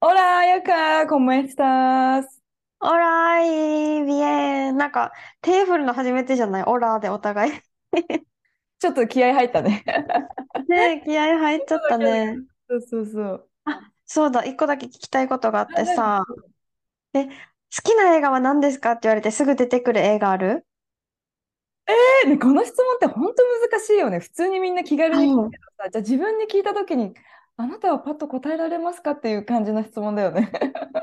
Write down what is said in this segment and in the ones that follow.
Hola, Ayaka, ¿cómo estás? オライビエンなんかテーブルの初めてじゃない？オラでお互い。ちょっと気合入ったね。ね気合入っちゃったね。そうそうそう。そうだ一個だけ聞きたいことがあってさ。あ好きな映画は何ですかって言われてすぐ出てくる映画ある？えね、この質問って本当難しいよね。普通にみんな気軽に聞くけどさ、じゃあ自分に聞いたときに、あなたはパッと答えられますかっていう感じの質問だよね。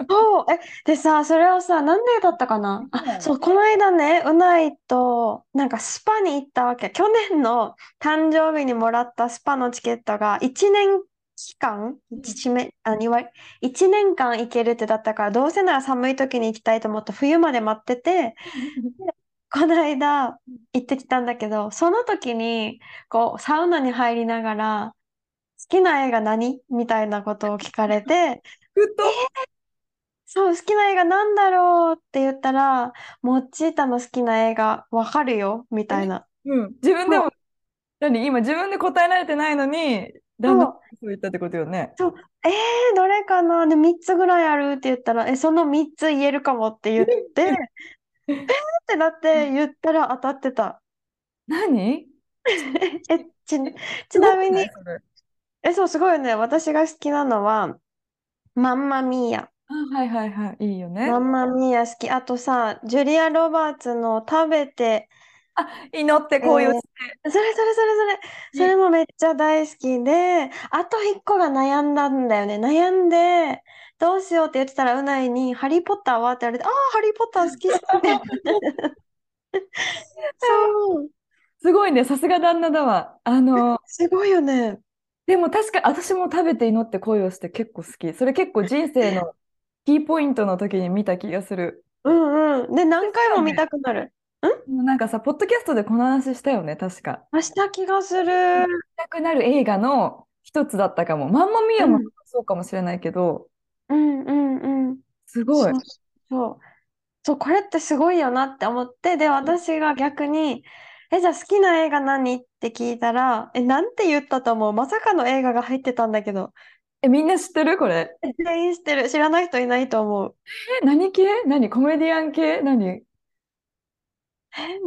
そう、え、でさ、それをさ、何でだったかな？うんあ、そう、この間ね、うないと、なんかスパに行ったわけ。去年の誕生日にもらったスパのチケットが1年期間、一め、あ、にわ、1年間行けるってだったから、どうせなら寒い時に行きたいと思って冬まで待ってて、この間行ってきたんだけど、その時に、こう、サウナに入りながら、好きな映画何？みたいなことを聞かれて、ふと、そう、好きな映画なんだろうって言ったら、モッチータの好きな映画わかるよみたいな。うん、自分でも、何、今自分で答えられてないのに、旦那さんがそう言ったってことよね。えー、どれかな？で、3つぐらいあるって言ったら、え、その3つ言えるかもって言って、えー？ってなって言ったら当たってた。何？え、ち、ちなみに、え、そう、すごいよね。私が好きなのは、マンマミーア。あ、はいはいはい、いいよねマ。ンマミーア好き。あとさ、ジュリア・ロバーツの食べて、祈ってこういう、えーそれそれそれそれ、それもめっちゃ大好きで、あと一個が悩んだんだよね。悩んで、どうしようって言ってたら、うないに、ハリー・ポッターはって言われて、ああ、ハリー・ポッター好き好き。そう、すごいね、さすが旦那だわ。あの、すごいよね。でも確か私も食べて祈って恋をして結構好き。それ結構人生のキーポイントの時に見た気がする。うんうん。で、何回も見たくなる。なんかさ、ポッドキャストでこの話したよね、確か。あした気がする。見たくなる映画の一つだったかも。マンマミーアもうんそうかもしれないけど、うんうんうん。すごいそう。そう。そう、これってすごいよなって思って、で、私が逆に、え、じゃあ好きな映画何？って聞いたら、え、なんて言ったと思う？まさかの映画が入ってたんだけど、え、みんな知ってる？これ。え全員知ってる。知らない人いないと思う。え、何系？何？コメディアン系？何？え、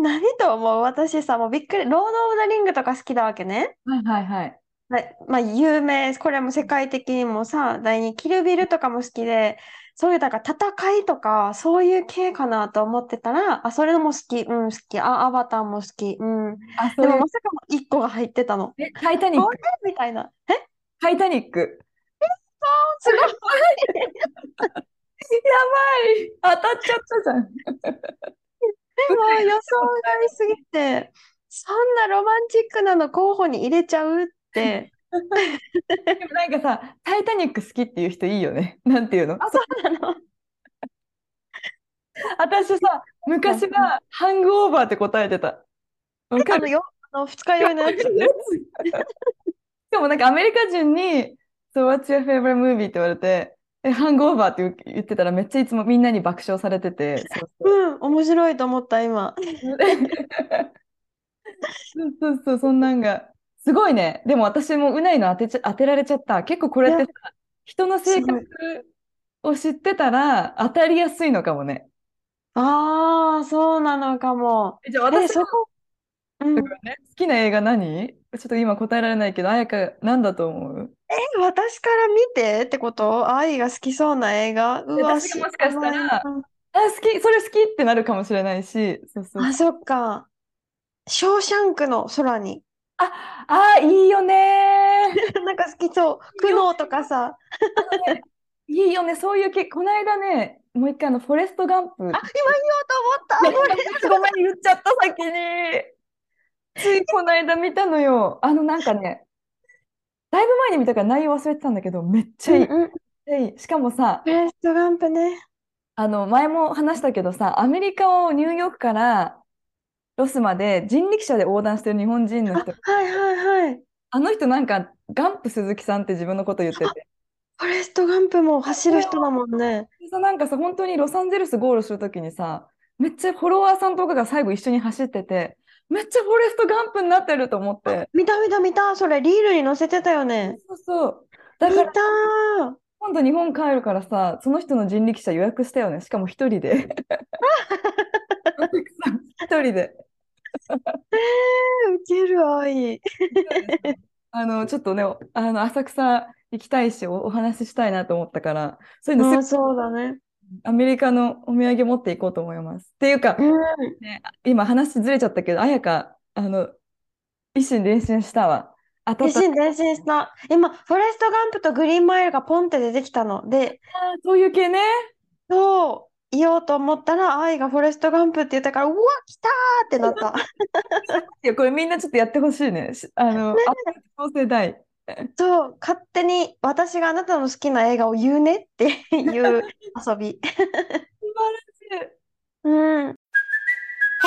何と思う？私さ、もうびっくり。ロード・オブ・ザ・リングとか好きだわけね。はいはいはい。はい、まあ、有名、これも世界的にもさ、第二、キルビルとかも好きで、そういう、だから戦いとか、そういう系かなと思ってたら、あ、それも好き、うん、好き、あ、アバターも好き、うん。あ、でもま、さかの1個が入ってたの。え、タイタニッこク。れみたいな。え？タイタニック。すごい。やばい。当たっちゃったじゃん。でも予想外すぎて、そんなロマンチックなの候補に入れちゃうって。でもなんかさ、タイタニック好きっていう人いいよね。なんていうの？あ、そうなの？私さ、昔はハングオーバーって答えてた。わかる？よ、あの二日酔いのやつ。でもなんかアメリカ人に、そう、What's your favorite movie? って言われて、え、ハングオーバーって言言ってたらめっちゃいつもみんなに爆笑されてて、そうそううん、面白いと思った、今。そうそうそう、そんなんが。すごいね。でも私もうないの当てちゃ、当てられちゃった。結構これってさ、人の性格を知ってたら当たりやすいのかもね。ああ、そうなのかも。えじゃあえ、私そこ、うん、好きな映画何？ちょっと今答えられないけど、彩香、何だと思う？え、私から見てってこと？愛が好きそうな映画？うわ、私がもしかしたらあ、好き、それ好きってなるかもしれないし、そうそう。あ、そっか。ショーシャンクの空に。あ、あ、いいよね なんか好きそう。苦悩とかさ。いいよね、そういう系、この間ね、もう一回あの、フォレストガンプ。あ、今言おうと思った。ごめん、言っちゃった、先に。ついこの間見たのよ。あの、なんかね、大だいぶ前に見たから内容忘れてたんだけど、めっちゃいい。うんうん。めっちゃいいしかもさ、フォレストガンプね。あの、前も話したけどさ、アメリカをニューヨークからロスまで人力車で横断してる日本人のあ、人、はいはいはい。あの人なんか、ガンプ鈴木さんって自分のこと言ってて。フォレストガンプも走る人だもんね。なんかさ、本当にロサンゼルスゴールするときにさ、めっちゃフォロワーさんとかが最後一緒に走ってて、めっちゃフォレストガンプになってると思って。見た見た見た。それリールに載せてたよね。そうそう。だ見からた。今度日本帰るからさ、その人の人力車予約したよね。しかも一人で。一人で。ウケる愛。あの、ちょっとね、あの、浅草行きたいし、お、お話ししたいなと思ったから、そういうのそうだね。アメリカのお土産持っていこうと思います。っていうか、うん。ね、今話ずれちゃったけど、彩香、あの、一心伝心したわ。一心伝心した。今、フォレストガンプとグリーンマイルがポンって出てきたの。で、あーそういう系ね。そう、言おうと思ったら、愛がフォレストガンプって言ったから、うわ、来たーってなった。いや、これみんなちょっとやってほしいね。しあの、ね世代。そう、勝手に私があなたの好きな映画を言うねっていう遊び。素晴らしい。うん。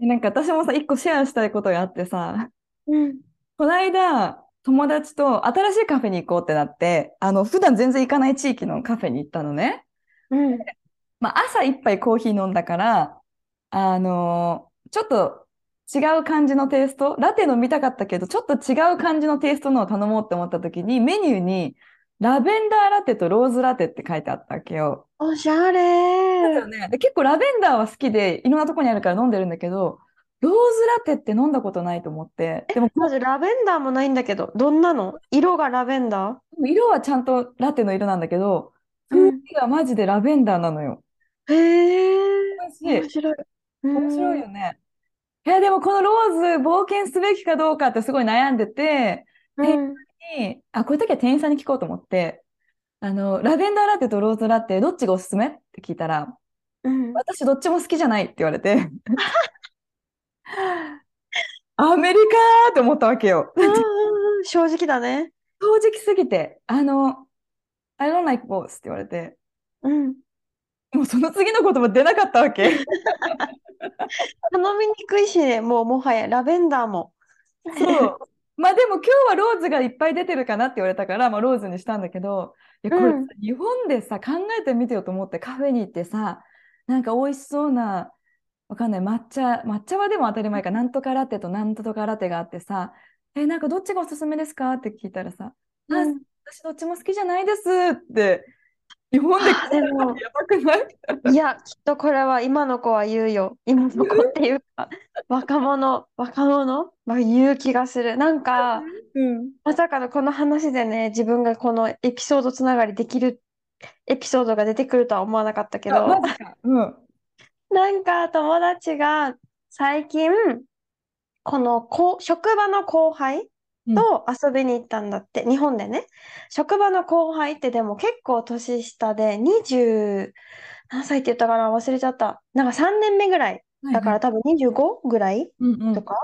なんか私もさ、一個シェアしたいことがあってさ、うん。この間、友達と新しいカフェに行こうってなって、あの、普段全然行かない地域のカフェに行ったのね。うん。まあ、朝一杯コーヒー飲んだから、あのちょっと違う感じのテイスト、ラテ飲みたかったけど、ちょっと違う感じのテイストのを頼もうって思った時に、メニューにラベンダーラテとローズラテって書いてあったわけよ。おしゃれー。だよね。で、結構ラベンダーは好きで、いろんなとこにあるから飲んでるんだけど、ローズラテって飲んだことないと思って。でも、まずラベンダーもないんだけど、どんなの？色がラベンダ色はちゃんとラテの色なんだけど、うん雰囲気がマジでラベンダーなのよ。ーへー。美味しい面白い。面白いうんよね。いや、でもこのローズ冒険すべきかどうかってすごい悩んでて、うん。にあ、こういう時は店員さんに聞こうと思って、あの、ラベンダーラテとローズラテ、どっちがおすすめ？って聞いたら、うん。私どっちも好きじゃないって言われて、アメリカーって思ったわけよ。正直だね。正直すぎて、あの、I don't like both って言われて、うん。もうその次の言葉出なかったわけ。頼みにくいしね、もうもはやラベンダーも。そう。まあでも今日はローズがいっぱい出てるかなって言われたから、まあローズにしたんだけど、いやこれうん。さ日本でさ、考えてみてよと思ってカフェに行ってさ、なんか美味しそうな、わかんない、抹茶、抹茶はでも当たり前か、なんとかラテとなんとかラテがあってさ、え、なんかどっちがおすすめですか？って聞いたらさ、あ、うん。私どっちも好きじゃないですって、日本であでもやばくない？いや、きっとこれは今の子は言うよ。今の子っていうか、若者、若者？は言う気がする。なんか、うん。まさかのこの話でね、自分がこのエピソードつながりできるエピソードが出てくるとは思わなかったけあ、ど、マジか。うん。なんか友達が最近、このこう職場の後輩と遊びに行ったんだって、日本でね。職場の後輩ってでも結構年下で、20、何歳って言ったかな？忘れちゃった。なんか3年目ぐらい。だから多分25ぐらいとか？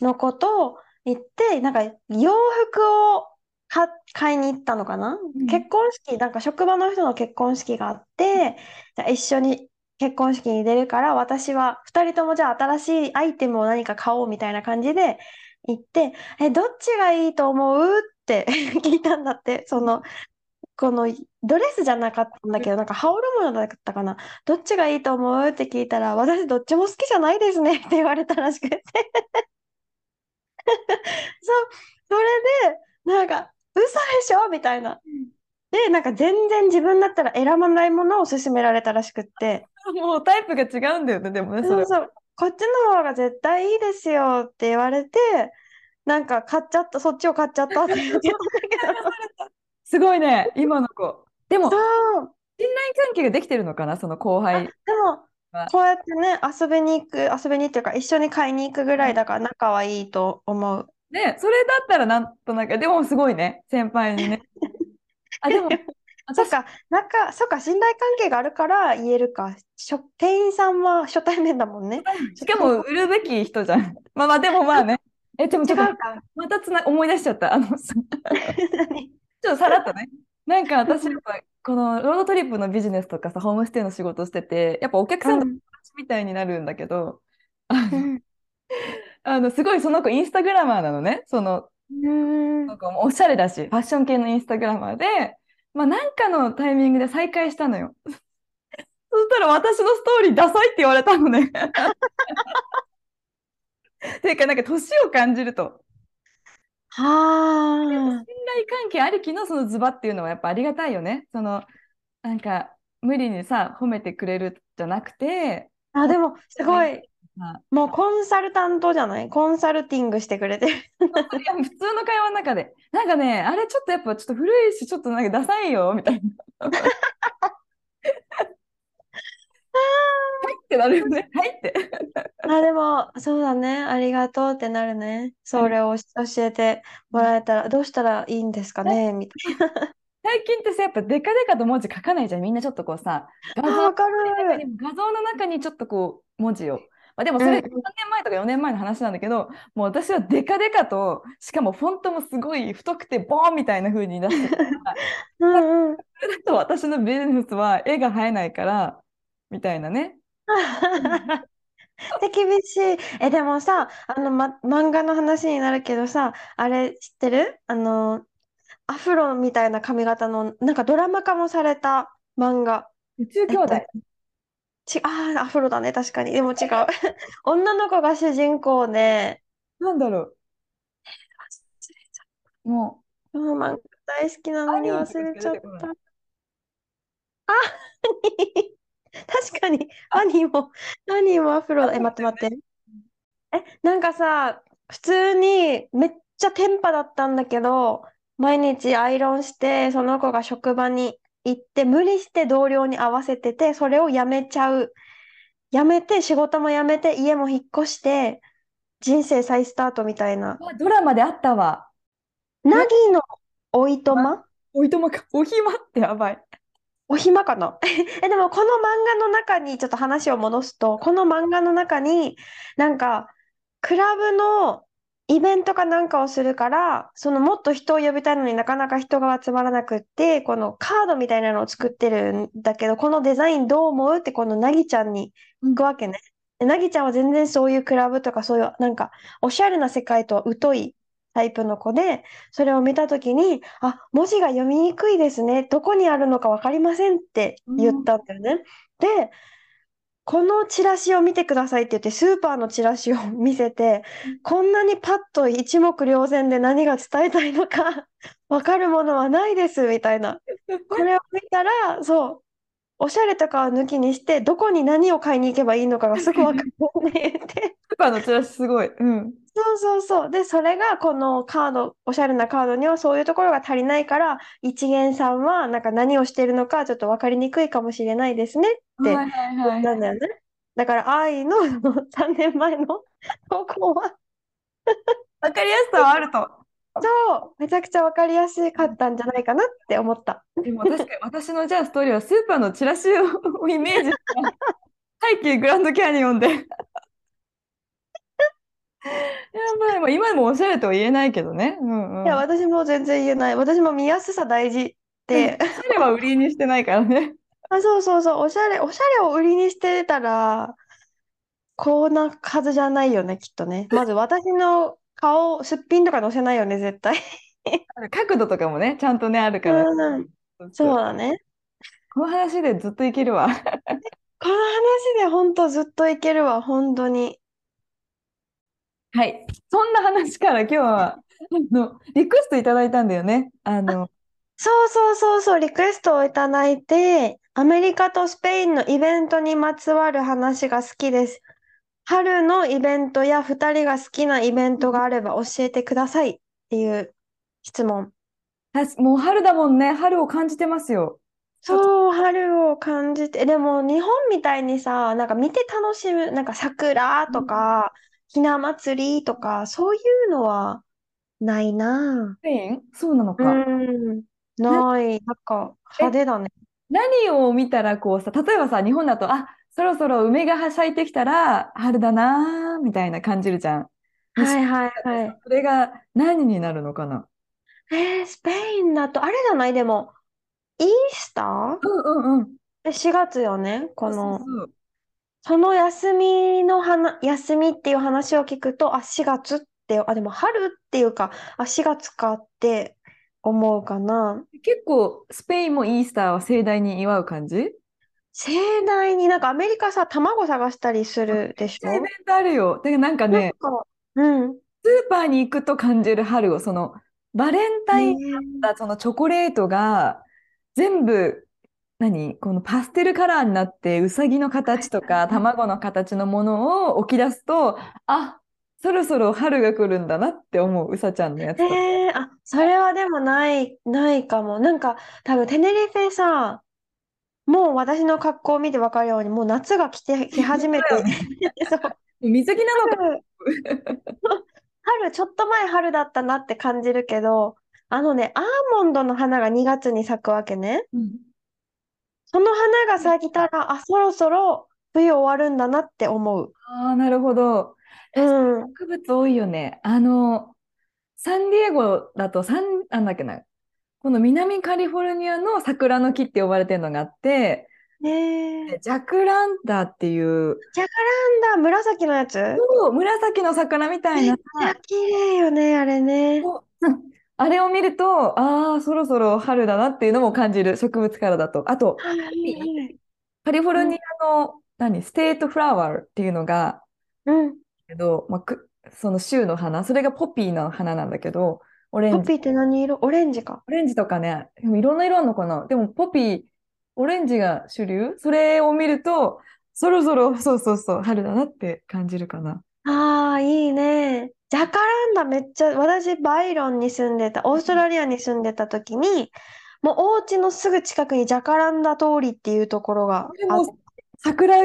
の子と行って、なんか洋服をか買いに行ったのかな、うん。結婚式、なんか職場の人の結婚式があって、じゃあ一緒に結婚式に出るから、私は2人ともじゃあ新しいアイテムを何か買おうみたいな感じで行って、え、どっちがいいと思う？って 聞いたんだって、その、このドレスじゃなかったんだけど、なんか羽織るものだったかな。どっちがいいと思う？って聞いたら、私どっちも好きじゃないですねって言われたらしくて。そう、それで、なんか、嘘でしょ？みたいな。で、なんか全然自分だったら選ばないものを勧められたらしくって、もうタイプが違うんだよね、でもね、それは。そうそう、こっちの方が絶対いいですよって言われて、なんか買っちゃった、そっちを買っちゃったって言ってたんだけど。すごいね、今の子。でも。信頼関係ができてるのかな、その後あ、輩でも、は。こうやってね、遊びに行く、遊びにっていうか、一緒に買いに行くぐらいだから仲はいいと思う。ね、それだったらなんとなく、でもすごいね、先輩にね。あ、でも、私、そっか、仲、そっか、信頼関係があるから言えるか。しょ店員さんは 初対面だもんね。しかも売るべき人じゃん。まあまあ、でもまあね。え、でもちょっと、違うか。またつな、思い出しちゃった。あの、ちょっとさらっとね。なんか私、やっぱ、このロードトリップのビジネスとかさ、ホームステイの仕事してて、やっぱお客さんと友達みたいになるんだけど、あの、うん。あのすごいその子インスタグラマーなのね。その、うん。なんかもうおしゃれだし、ファッション系のインスタグラマーで、まあなんかのタイミングで再会したのよ。そしたら私のストーリーダサいって言われたのね。ていうか、なんか年を感じると。信は頼関係ありきのそのズバっていうのはやっぱありがたいよね。その、なんか無理にさ、褒めてくれるじゃなくて、あ。あ、でも、すごい。まあ、もうコンサルタントじゃない？コンサルティングしてくれてる。普通の会話の中で、なんかね、あれちょっとやっぱちょっと古いし、ちょっとなんかダサいよ、みたいな。はいってなるよね。はいって。あ、でも、そうだね。ありがとうってなるね。それを教えてもらえたら、どうしたらいいんですかね？みたい最近ってさ、やっぱデカデカと文字書かないじゃん。みんなちょっとこうさ、画像わかの中にる。も画像の中にちょっとこう文字を。まあ、でもそれ3うん年前とか4年前の話なんだけど、もう私はデカデカと、しかもフォントもすごい太くてボーンみたいな風に出してたから、うんうん。それだと私のビジネスは絵が映えないから、みたいなね。で、厳しい。え、でもさ、あの、ま、漫画の話になるけどさ、あれ知ってる？あの、アフロみたいな髪型の、なんかドラマ化もされた漫画。宇宙兄弟。えっち、ああ、アフロだね、確かに。でも違う。女の子が主人公で、なんだろう。もこの漫画大好きなのに忘アニーとかれちゃっしか出てこないた。あ、確かに、アニーも、アニーもアフロだ。え、待って待って。え、なんかさ、普通にめっちゃテンパだったんだけど、毎日アイロンして、その子が職場に行って、無理して同僚に合わせてて、それをやめちゃう。やめて、仕事もやめて、家も引っ越して、人生再スタートみたいな。ドラマであったわ。ナギのおいとま？おいとまか、お暇ってやばい。お暇かな？え、でもこの漫画の中に、ちょっと話を戻すと、この漫画の中に、なんか、クラブのイベントかなんかをするから、そのもっと人を呼びたいのになかなか人が集まらなくって、このカードみたいなのを作ってるんだけど、このデザインどう思うってこのなぎちゃんに聞くわけね。でなぎちゃんは全然そういうクラブとかそういうなんかおしゃれな世界とは疎いタイプの子で、それを見たときに、あ、文字が読みにくいですね。どこにあるのかわかりませんって言ったんだよね。で、このチラシを見てくださいって言って、スーパーのチラシを見せて、こんなにパッと一目瞭然で何が伝えたいのかわかるものはないです、みたいな。これを見たら、そう、おしゃれとかは抜きにして、どこに何を買いに行けばいいのかが すぐわかるって言って。スーパーのチラシすごい。うん。そうそうそう。で、それがこのカード、おしゃれなカードにはそういうところが足りないから、一元さんはなんか何をしてるのかちょっと分かりにくいかもしれないですねって。言ったんだよね。だから、愛の3年前の投稿は、わかりやすさはあると。そう、めちゃくちゃ分かりやすかったんじゃないかなって思った。でも確かに私のじゃあストーリーはスーパーのチラシをイメージした背景グランドキャニオンで。やばい、もう今でもおしゃれとは言えないけどね。うんうん。いや、私も全然言えない。私も見やすさ大事って。おしゃれは売りにしてないからね。あ、そうそうそう、おしゃれ、おしゃれを売りにしてたら、こんな数じゃないよね、きっとね。まず私の顔、すっぴんとか載せないよね、絶対。角度とかもね、ちゃんとね、あるから。うん、そうだね。この話でずっといけるわ。この話で本当ずっといけるわ、本当に。はい。そんな話から今日は、あの、リクエストいただいたんだよね。あの、そうそうそうそう、リクエストをいただいて、アメリカとスペインのイベントにまつわる話が好きです。春のイベントや2人が好きなイベントがあれば教えてくださいっていう質問。もう春だもんね。春を感じてますよ。そう、春を感じて。でも、日本みたいにさ、なんか見て楽しむ、なんか桜とか、ひな祭りとか、そういうのはないな。スペイン？そうなのうか。ん、ない。なんか派手だね。何を見たらこうさ、例えばさ、日本だと、あ、そろそろ梅がはしゃいてきたら春だなーみたいな感じるじゃん。はいはいはい。それが何になるのかな？えー、スペインだと、あれじゃない？でも、イースター？うんうんうん。で4月よね、この。その休みの話、休みっていう話を聞くと、あ、4月って、あ、でも春っていうか、あ、4月かって思うかな。結構スペインもイースターは盛大に祝う感じ？盛大になんかアメリカさ、卵探したりするでしょ？イベントあるよ。で、なんかね、か、うん。スーパーに行くと感じる春を、そのバレンタインねだったそのチョコレートが全部、何？このパステルカラーになって、うさぎの形とか卵の形のものを置き出すと、あ、そろそろ春が来るんだなって思う、うさちゃんのやつと。えー、あ、それはでもない、ないかも。なんか、多分テネリフェさ、もう私の格好を見て分かるように、もう夏が来て、来始めて、そう、水着なのか。春、春、ちょっと前春だったなって感じるけど、あのね、アーモンドの花が2月に咲くわけね。うんその花が咲いたら、あ、そろそろ冬終わるんだなって思う。ああ、なるほど。うん。植物多いよね。あの、サンディエゴだと、サン、なんだっけな、この南カリフォルニアの桜の木って呼ばれてるのがあって、ねえ。ジャクランダっていう、ジャカランダ、紫のやつ？そう紫の桜みたいな、めっちゃ綺麗よね、あれね。うん あれを見ると、ああ、そろそろ春だなっていうのも感じる、植物からだと。あと、はいカリフォルニアの、何、 state flower っていうのが、うん。けど、まあ、くその州の花、それがポピーの花なんだけど、オレンジ、ポピーって何色？オレンジか。オレンジとかね、でもいろんな色あるのかな。でもポピー、オレンジが主流？それを見ると、そろそろ、そうそうそう、春だなって感じるかな。ああ、いいね。ジャカランダめっちゃ、私、バイロンに住んでた、オーストラリアに住んでた時に、もうお家のすぐ近くにジャカランダ通りっていうところがあっ桜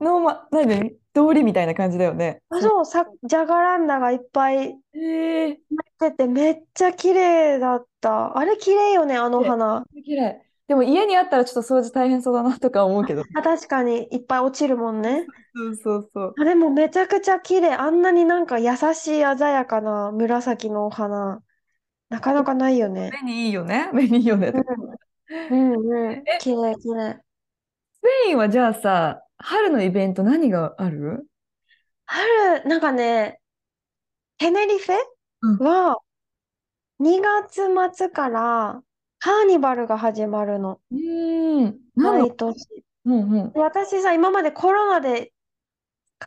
の、ま、何通りみたいな感じだよね。あ、そう、さ、ジャカランダがいっぱいええ出てめっちゃ綺麗だった。あれ綺麗よね、あの花。綺麗。でも家にあったらちょっと掃除大変そうだなとか思うけど。あ、確かにいっぱい落ちるもんね。そうそうそう。あれもめちゃくちゃ綺麗。あんなになんか優しい鮮やかな紫のお花。なかなかないよね。目にいいよね。目にいいよね。うん、うん、うん。綺麗、綺麗。スペインはじゃあさ、春のイベント何がある？春、なんかね、テネリフうんェは2月末からカーニバルが始まるの。うーん。毎年。うんうん。私さ、今までコロナで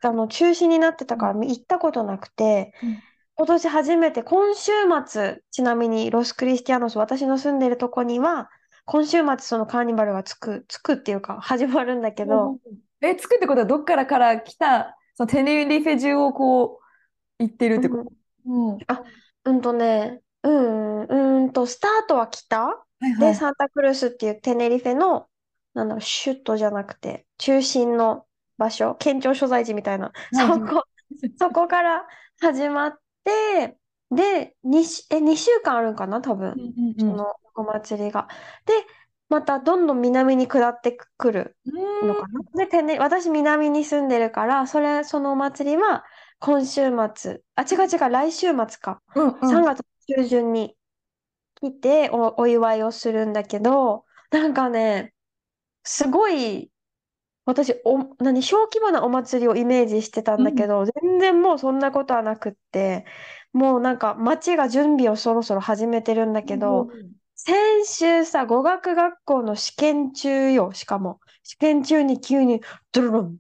あの中止になってたから行ったことなくて、うん今年初めて、今週末、ちなみにロス・クリスティアノス、私の住んでるとこには、今週末そのカーニバルがつく、つくっていうか始まるんだけど、え、作ってことはどっからから来た、そのテネリフェ中をこう、行ってるってこと？うん。はうんとね、うん、うんと、スタートは北で、いはい。サンタクルスっていうテネリフェの、なんだろう、首都じゃなくて、中心の場所、県庁所在地みたいな、はいはい。そこ、そこから始まって、で、2し、え、2週間あるんかな、多分、うんうん。そのお祭りが。で、またどんどん南に下ってくるうん。のかな？で、テネ、私南に住んでるから、それ、そのお祭りは今週末、あ、違う違う、来週末か。うんうん。3月中旬に来てお、お祝いをするんだけど、なんかね、すごい、私、お、何、小規模なお祭りをイメージしてたんだけど、全然もうそんなことはなくって、もうなんか街が準備をそろそろ始めてるんだけど、先週さ、語学学校の試験中よ、しかも。試験中に急に、ドロロ ン、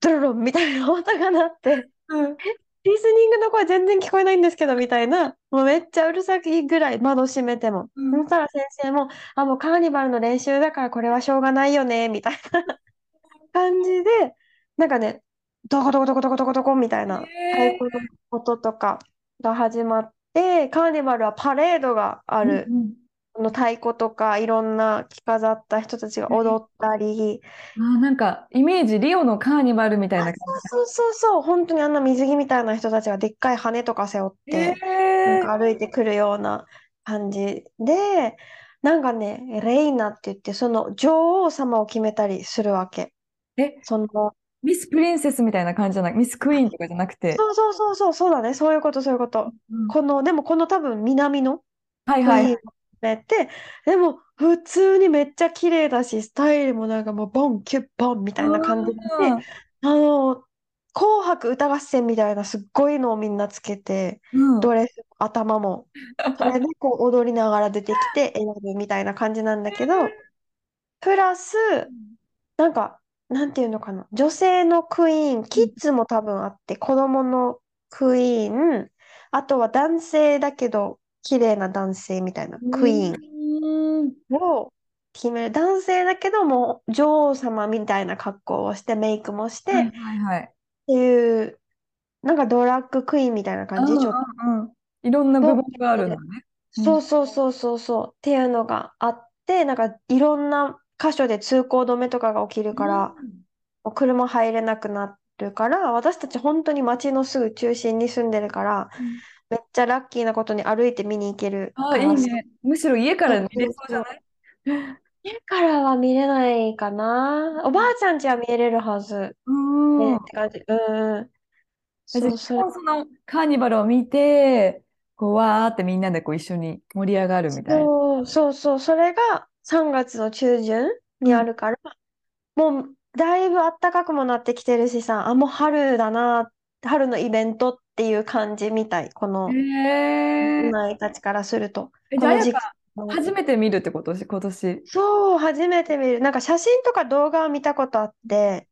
ドロロン、みたいな音が鳴って、うん。リスニングの声全然聞こえないんですけど、みたいな。もうめっちゃうるさいぐらい窓閉めても。うんそしたら先生も、あ、もうカーニバルの練習だからこれはしょうがないよね、みたいな 感じで、なんかね、ドコドコドコドコドコドコみたいな太鼓の音とかが始まっで、カーニバルはパレードがある。うんこの太鼓とかいろんな着飾った人たちが踊ったり、うん、あーなんかイメージリオのカーニバルみたいな感そうそうそう、本当にあんな水着みたいな人たちがでっかい羽とか背負っじ。て、えーなんか歩いてくるような感じで、なんかね、レイナって言って、その女王様を決めたりするわけ。え、その、ミスプリンセスみたいな感じじゃない、ミスクイーンとかじゃなくて。そうそうそうそう、そうだね、そういうこと、そういうこと。うん。この、でもこの多分南のはいはい。めて、でも普通にめっちゃ綺麗だし、スタイルもなんかもうボン、キュッ、ボンみたいな感じで、うん。あの、紅白歌合戦みたいなすっごいのをみんなつけて、うん。ドレス、頭も、それでこう踊りながら出てきて選ぶみたいな感じなんだけど、プラス、なんか、なんていうのかな、女性のクイーン、キッズも多分あって、子供のクイーン、あとは男性だけど、綺麗な男性みたいなクイーンうんを決める。男性だけども、女王様みたいな格好をして、メイクもして、はいっはいはい。ていう、なんかドラッグクイーンみたいな感じ、ちょっと。いろんな部分があるんだね。うんそうそうそうそうそうっていうのがあって、なんかいろんな箇所で通行止めとかが起きるから、もう車入れなくなるから、私たち本当に街のすぐ中心に住んでるから、めっちゃラッキーなことに歩いて見に行けるああ、いいね。むしろ家から見れそうじゃない？家からは見れないかな。おばあちゃん家は見れるはず。うん。ね、って感じ。うんそう、それ。そのカーニバルを見て、こう、わーってみんなでこう一緒に盛り上がるみたいな。そうそうそう、それが3月の中旬にあるから、もうだいぶ暖かくもなってきてるしさ、あ、もう春だな、春のイベントっていう感じみたい、この、へーないたちからすると。初めて見るってこと？し、今年。そう、初めて見る。なんか写真とか動画を見たことあって、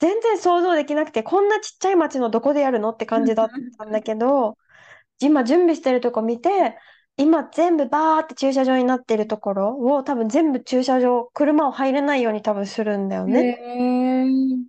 全然想像できなくて、こんなちっちゃい町のどこでやるのって感じだったんだけど、今準備してるとこ見て、今全部バーって駐車場になってるところを多分全部駐車場、車を入れないように多分するんだよね。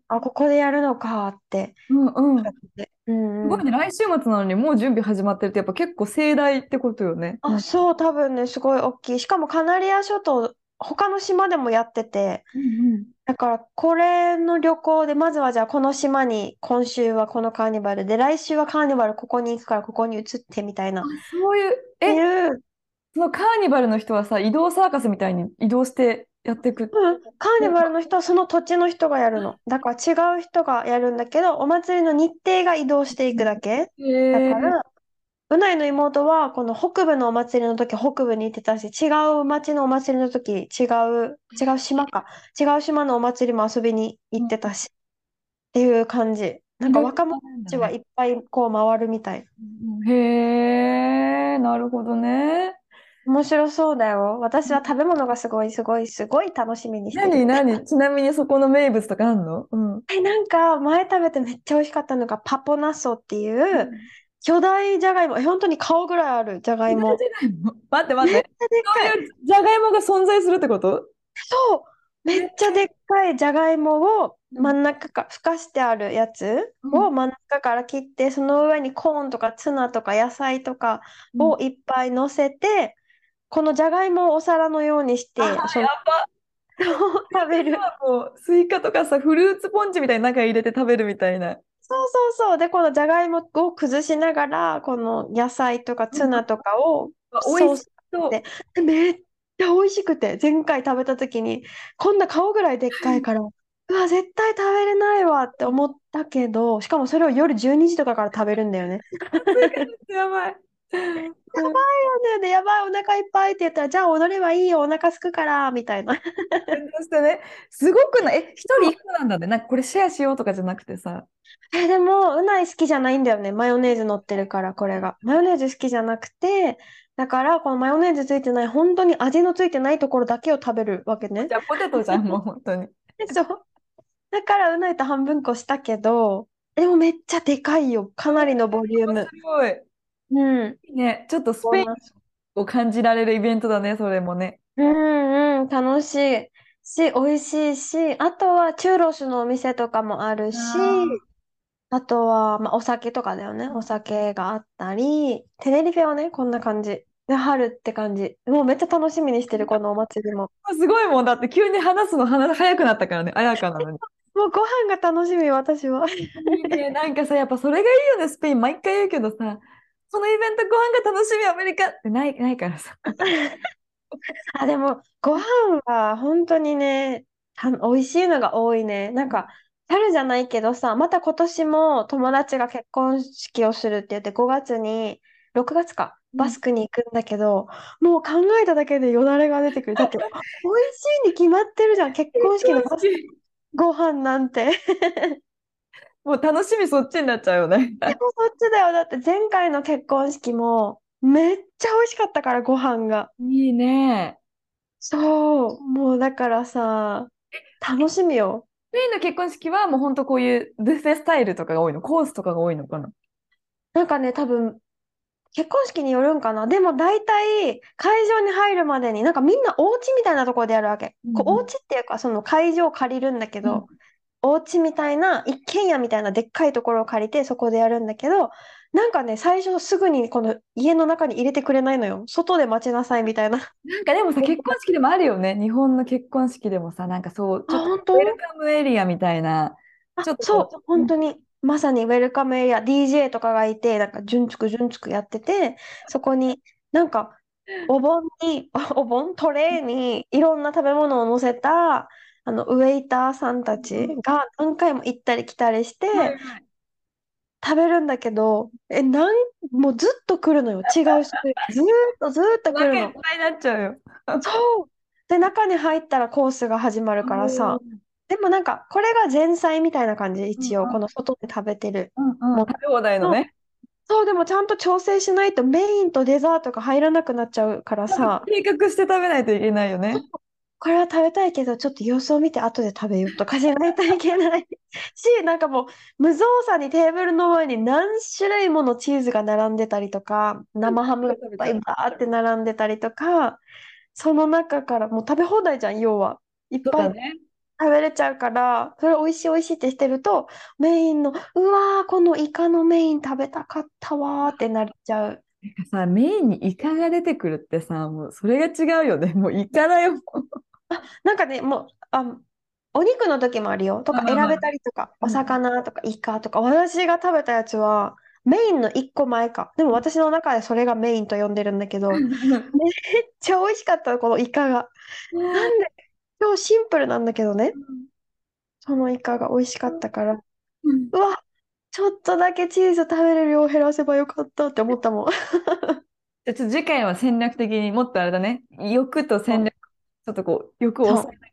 あ、ここでやるのかって。うんうん。感じでうんうん。すごいね、来週末なのにもう準備始まってるってやっぱ結構盛大ってことよね。あ、そう、多分ね、すごい大きい。しかもカナリア諸島、他の島でもやってて、うんうん。だからこれの旅行でまずはじゃあこの島に今週はこのカーニバルで来週はカーニバルここに行くからここに移ってみたいな。あ、そういう、え、いう、そのカーニバルの人はさ、移動サーカスみたいに移動してやっていく。うん、カーニバルの人はその土地の人がやるの。だから違う人がやるんだけど、お祭りの日程が移動していくだけ。へーだから、うないの妹はこの北部のお祭りの時北部に行ってたし、違う町のお祭りの時違う、違う島か。違う島のお祭りも遊びに行ってたし。っていう感じ。なんか若者たちはいっぱいこう回るみたい。へえ、なるほどね。面白そうだよ。私は食べ物がすごいすごいすごい楽しみにしてる。何何？ちなみにそこの名物とかあんの？うん。え、なんか前食べてめっちゃ美味しかったのがパポナッソっていう巨大じゃがいも、え本当に顔ぐらいあるじゃがいも。待って待って。めっちゃでっかい。そういうじゃがいもが存在するってこと？そう、めっちゃでっかいじゃがいもをうん真ん中か、ふかしてあるやつを真ん中から切って、その上にコーンとかツナとか野菜とかをいっぱい乗せて、このじゃがいもをお皿のようにして、あその。食べる。もうスイカとかさ、フルーツポンチみたいに中に入れて食べるみたいな。そうそうそう。で、このじゃがいもを崩しながら、この野菜とかツナとかを美味しそう。でめっちゃ美味しくて、前回食べた時に、こんな顔ぐらいでっかいから、うわ、絶対食べれないわって思ったけど、しかもそれを夜12時とかから食べるんだよね。やばい。で、やばい、お腹いっぱいって言ったら、じゃあ踊ればいいよ、お腹すくから、みたいな。そしてね、すごくない、え、一人一個なんだね。なんかこれシェアしようとかじゃなくてさ。え、でも、うない好きじゃないんだよね。マヨネーズ乗ってるから、これが。マヨネーズ好きじゃなくて、だから、このマヨネーズついてない、本当に味のついてないところだけを食べるわけねじ。ゃあポテトじゃん、もう本当に。そう。だから、うないと半分こしたけど、でもめっちゃでかいよ。かなりのボリューム。すごい。うん。ね、ちょっとスペインを感じられるイベントだね、それもね。うんうん、楽しいし、美味しいし、あとはチューロスのお店とかもあるし、あとは、まあ、お酒とかだよね。お酒があったり、テネリフェはね、こんな感じ。で、春って感じ。もうめっちゃ楽しみにしてる、このお祭りも。すごいもんだって急に話すの話早くなったからね、綾香なのに。もうご飯が楽しみ、私は。いいね、なんかさ、やっぱそれがいいよね、スペイン。毎回言うけどさ、そのイベントご飯が楽しみ、アメリカってない、ないからさ。あ、でも、ご飯は本当にね、た美味しいのが多いね。なんか、春じゃないけどさ、また今年も友達が結婚式をするって言って5月に、6月か、バスクに行くんだけど、もう考えただけでよだれが出てくる。だって、美味しいに決まってるじゃん、結婚式のバスご飯なんて。もう楽しみそっちになっちゃうよね。で もそっちだよ。だって前回の結婚式もめっちゃ美味しかったから、ご飯が。いいね。そう、もうだからさ、楽しみよ。スペインの結婚式はもう本当こういうブッフェスタイルとかが多いの、コースとかが多いのかな？なんかね、多分、結婚式によるんかな？でも大体、会場に入るまでに、なんかみんなお家みたいなところでやるわけ。こううんお家っていうか、その会場を借りるんだけうんど、お家みたいな、一軒家みたいなでっかいところを借りて、そこでやるんだけど、なんかね、最初すぐにこの家の中に入れてくれないのよ。外で待ちなさいみたいな。なんかでもさ、結婚式でもあるよね。日本の結婚式でもさ、なんかそう、ちょっとウェルカムエリアみたいな。あちょっとそうこう、本当に、まさにウェルカムエリア、DJ とかがいて、なんか、じゅんつくじゅんつくやってて、そこに、なんか、お盆に、お盆、トレーにいろんな食べ物を乗せた、あの、ウェイターさんたちが何回も行ったり来たりして、はい食べるんだけど、え、なん、もうずっと来るのよ。違う種類。ずーっとずーっとお来るの。腹いっぱいになっちゃうよ。そう。で、中に入ったらコースが始まるからさ、でもなんか、これが前菜みたいな感じ、一応、この外で食べてる。うんうん、もう食べ放題のね。そう、でもちゃんと調整しないとメインとデザートが入らなくなっちゃうからさ、計画して食べないといけないよね。これは食べたいけど、ちょっと様子を見て後で食べようとかしないといけない し、なんかもう、無造作にテーブルの上に何種類ものチーズが並んでたりとか、生ハムがいっぱいバーって並んでたりとか、その中からもう食べ放題じゃん、要は。いっぱいね。食べれちゃうから、それ美味しい美味しいってしてると、メインの、うわー、このイカのメイン食べたかったわーってなっちゃう。さ、メインにイカが出てくるってさ、もうそれが違うよね。もうイカだよ。なんかね、もう、あ、お肉の時もあるよ。とか選べたりとか、うんお魚とかイカとか、私が食べたやつは、メインの1個前か。でも私の中でそれがメインと呼んでるんだけど、めっちゃ美味しかった、このイカが。なんで、超シンプルなんだけどね、そのイカが美味しかったから、うわ、ちょっとだけチーズ食べれる量を減らせばよかったって思ったもん。じゃあちょっと次回は戦略的にもっとあれだね。欲と戦略、ちょっとこう、欲をそう抑え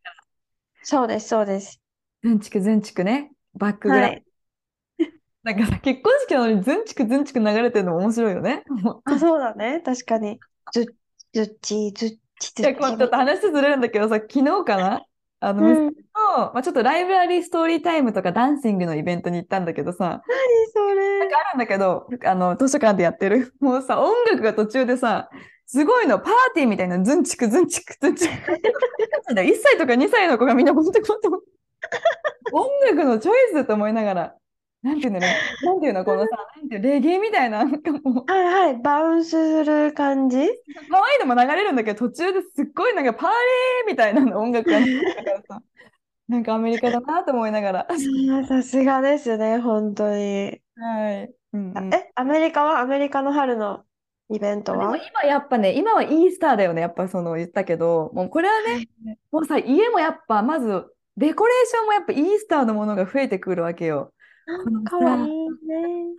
そうです、そうです。ズンチクズンチクね。バックグラウンい。なんかさ、結婚式なのにズンチクズンチク流れてるのも面白いよね。もうあ、そうだね。確かに。ずっ、ずっち、ずっち、ょっと話ずれるんだけどさ、昨日かな？あの、うん。まあ、ちょっとライブラリーストーリータイムとかダンシングのイベントに行ったんだけどさ、何それ。あるんだけど、あの、図書館でやってる。もうさ、音楽が途中でさ、すごいの、パーティーみたいな、ズンチクズンチクズンチク。1 歳とか2歳の子がみんなこうやってこうやって音楽のチョイスだと思いながら、なんていうのね、なんていうの、このさ、なんていう？レゲエみたいな、なんかもう、はいはい。バウンスする感じ？可愛いのも流れるんだけど、途中ですっごいなんかパーリーみたいなの音楽が流れからさ、なんかアメリカだなと思いながら。さすがですね、本当に。はい。うんうん。え、アメリカは？アメリカの春のイベントは？今やっぱね、今はイースターだよね、やっぱその言ったけど、もうこれはね、もうさ、家もやっぱまず、デコレーションもやっぱイースターのものが増えてくるわけよ。このかわいさ、いね。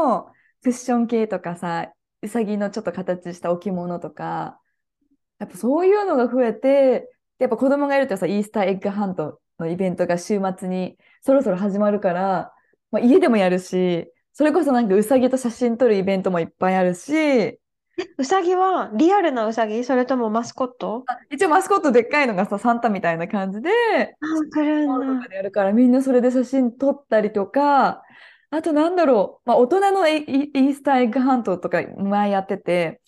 のクッション系とかさ、うさぎのちょっと形した置物とか、やっぱそういうのが増えて、でやっぱ子供がいるとさ、イースターエッグハントのイベントが週末にそろそろ始まるから、まあ、家でもやるし、それこそなんかうさぎと写真撮るイベントもいっぱいあるし、うさぎはリアルなうさぎそれともマスコット？あ一応マスコットでっかいのがさ、サンタみたいな感じで、あ、来るんだやるから、みんなそれで写真撮ったりとか、あとなんだろう、まあ、大人のイースターエッグハントとか前やってて、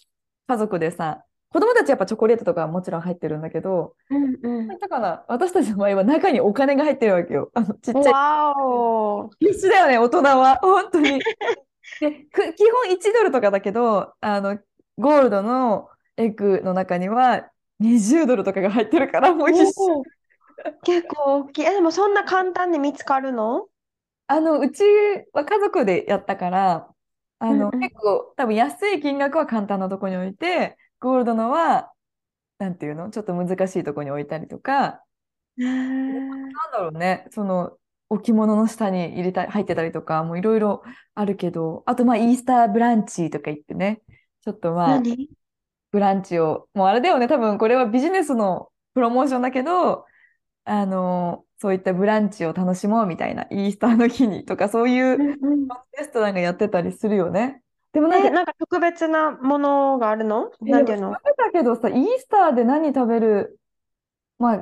家族でさ、子供たちやっぱチョコレートとかはもちろん入ってるんだけど、うんうん。だから私たちの場合は中にお金が入ってるわけよ。あのちっちゃい。必死だよね、大人は。本当に。で、く基本1ドルとかだけど、あの、ゴールドのエッグの中には20ドルとかが入ってるから、もう必死。おお結構大きい。え、でもそんな簡単に見つかるの？あの、うちは家族でやったから、あの、うんうん。結構多分安い金額は簡単なとこに置いて、ゴールドのは、なんていうの？ちょっと難しいとこに置いたりとか、なんだろうね、その置物の下に入れた、入ってたりとか、もういろいろあるけど、あとまあイースターブランチとか言ってね、ちょっとまあ何？ブランチを、もうあれだよね、多分これはビジネスのプロモーションだけど、あの、そういったブランチを楽しもうみたいな、イースターの日にとか、そういうレストランがやってたりするよね。でもなんえ、か、なんか特別なものがあるの？えなんていうの？調べたけどさ、イースターで何食べる、まあ、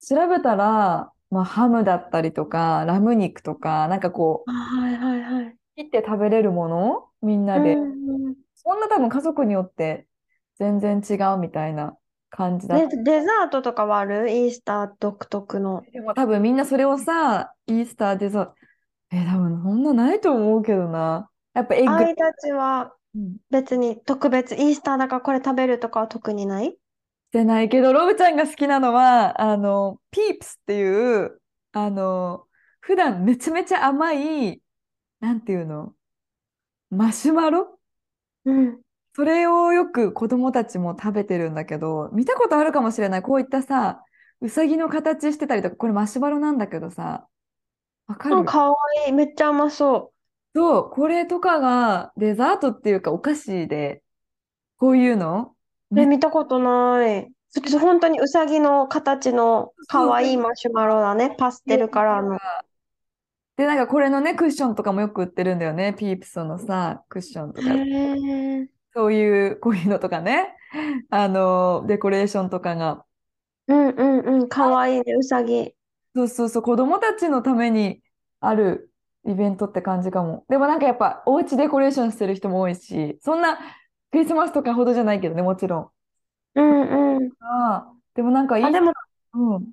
調べたら、まあ、ハムだったりとか、ラム肉とか、なんかこう、あはいはいはい。切って食べれるもの？みんなで。うんうんそんな多分家族によって全然違うみたいな感じだっデザートとかはある？イースター独特の。でも多分みんなそれをさ、イースターでさ、え、多分そんなないと思うけどな。やっぱエッグ、あいたちはうん。別に特別、イースターだからこれ食べるとかは特にない？してないけど、ロブちゃんが好きなのは、あの、ピープスっていう、あの、普段めちゃめちゃ甘い、なんていうの？マシュマロ？うん。それをよく子供たちも食べてるんだけど、見たことあるかもしれない。こういったさ、うさぎの形してたりとか、これマシュマロなんだけどさ、わかあ、るかわいい。めっちゃ甘そそう、これとかがデザートっていうかお菓子で、こういうの？う。え、見たことない。普通、本当にうさぎの形のかわいいマシュマロだね。パステルカラーの。で、なんかこれのね、クッションとかもよく売ってるんだよね。ピープスのさ、クッションとか。そういう、こういうのとかね。あの、デコレーションとかが。うんうんうん。かわいいね、うさぎ。そうそうそう、子供たちのためにあるイベントって感じかも。でもなんかやっぱ、おうちデコレーションしてる人も多いし、そんなクリスマスとかほどじゃないけどね、もちろん。うんうん。ああ、でもなんかいい、あ、でもうん。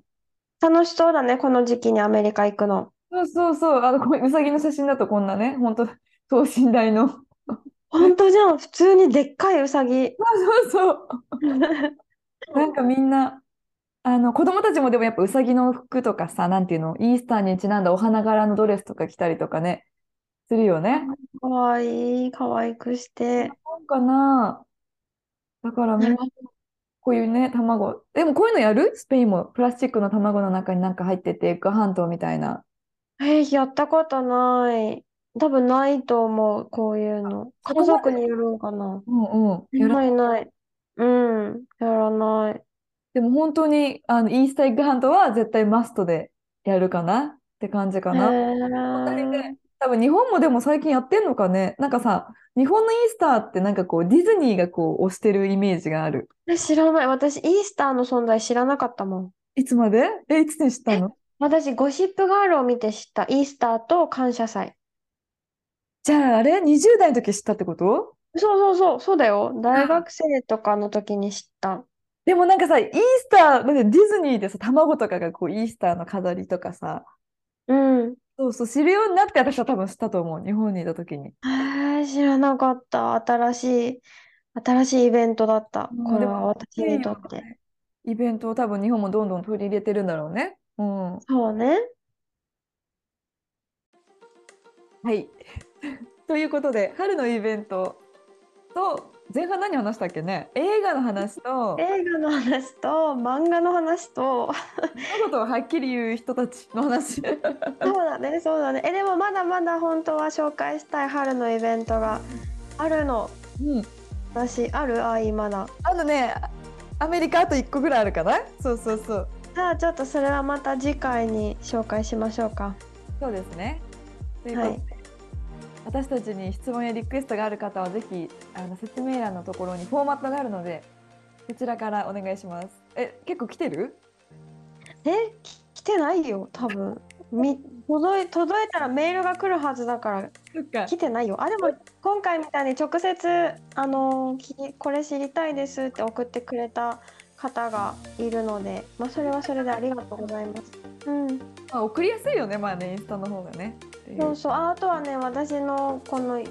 楽しそうだね、この時期にアメリカ行くの。そうそうそう、あの、こううさぎの写真だとこんなね、本当等身大の。本当じゃん、普通にでっかいうさぎ。そうそう。なんかみんな、あの、子供たちもでもやっぱうさぎの服とかさ、なんていうの、イースターにちなんだお花柄のドレスとか着たりとかね、するよね。かわいい、かわいくして。そうかな。だからみんな、こういうね、卵。でもこういうのやる？スペインも。プラスチックの卵の中になんか入ってて、エッグハントみたいな。えーやったことない。多分ないと思う、こういうの。そこまで家族によるんかな。うんうん。やらないない。うん、やらない。でも本当に、あの、イースターエッグハントは絶対マストでやるかな？って感じかな。へ人でー多分日本もでも最近やってんのかね？なんかさ、日本のイースターってなんかこうディズニーがこう推してるイメージがある。え知らない。私、イースターの存在知らなかったもん。いつまで？え、いつに知ったの？私、ゴシップガールを見て知った。イースターと感謝祭。じゃああれ ?20 代の時知ったってこと？そうそうそう、そうだよ。大学生とかの時に知った。でもなんかさ、イースター、ディズニーでさ、卵とかがこうイースターの飾りとかさ、うん。そうそう、知るようになって私は多分知ったと思う。日本にいた時に。へえ、知らなかった。新しい、新しいイベントだった。うんこれでもは私にとって。イベントを多分日本もどんどん取り入れてるんだろうね。うん。そうね。はい。ということで、春のイベントと、前半何話したっけね？映画の話と、映画の話と、漫画の話と、物事をはっきり言う人たちの話。そうだね、そうだね。え、でもまだまだ本当は紹介したい春のイベントがあるの。うん。私、ある？あい、まだ。あのね、アメリカあと1個ぐらいあるかな？そうそうそう。じゃあちょっとそれはまた次回に紹介しましょうか。そうですね。ということで、はい私たちに質問やリクエストがある方はぜひあの説明欄のところにフォーマットがあるのでこちらからお願いします。え、結構来てる？え、き来てないよ、多分。み、届い、届いたらメールが来るはずだから。来てないよ。あ、でも今回みたいに直接、あのきこれ知りたいですって送ってくれた方がいるので、まあ、それはそれでありがとうございます。うん。まあ、送りやすいよね、まあね、インスタの方がね。そうそう。ああとはね、私のこの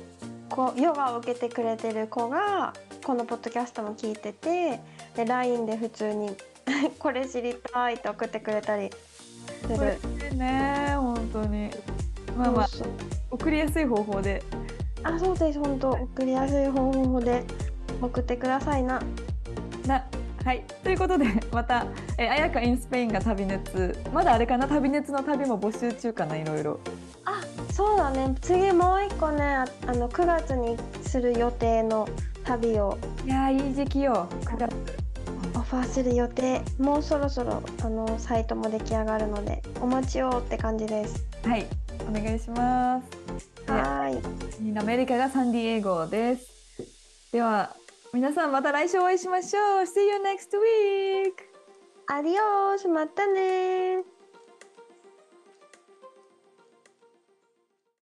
こヨガを受けてくれてる子が、このポッドキャストも聞いてて、で、LINE で普通に これ知りたいって送ってくれたりする。ね、本当に。まあまあ、送りやすい方法で。あ、そうです。本当送りやすい方法で送ってくださいな。なはい、ということでまた「えー、あやかインスペイン」が旅熱。まだあれかな？旅熱の旅も募集中かな？いろいろ。あ、そうだね。次もう一個ね、ああの9月にする予定の旅を。いやーいい時期よ。9月。オファーする予定。もうそろそろあのサイトも出来上がるので、お待ちをって感じです。はい。お願いします。ではーい。アメリカがサンディエゴです。では皆さんまた来週お会いしましょう See you next week! アディオース、またねー。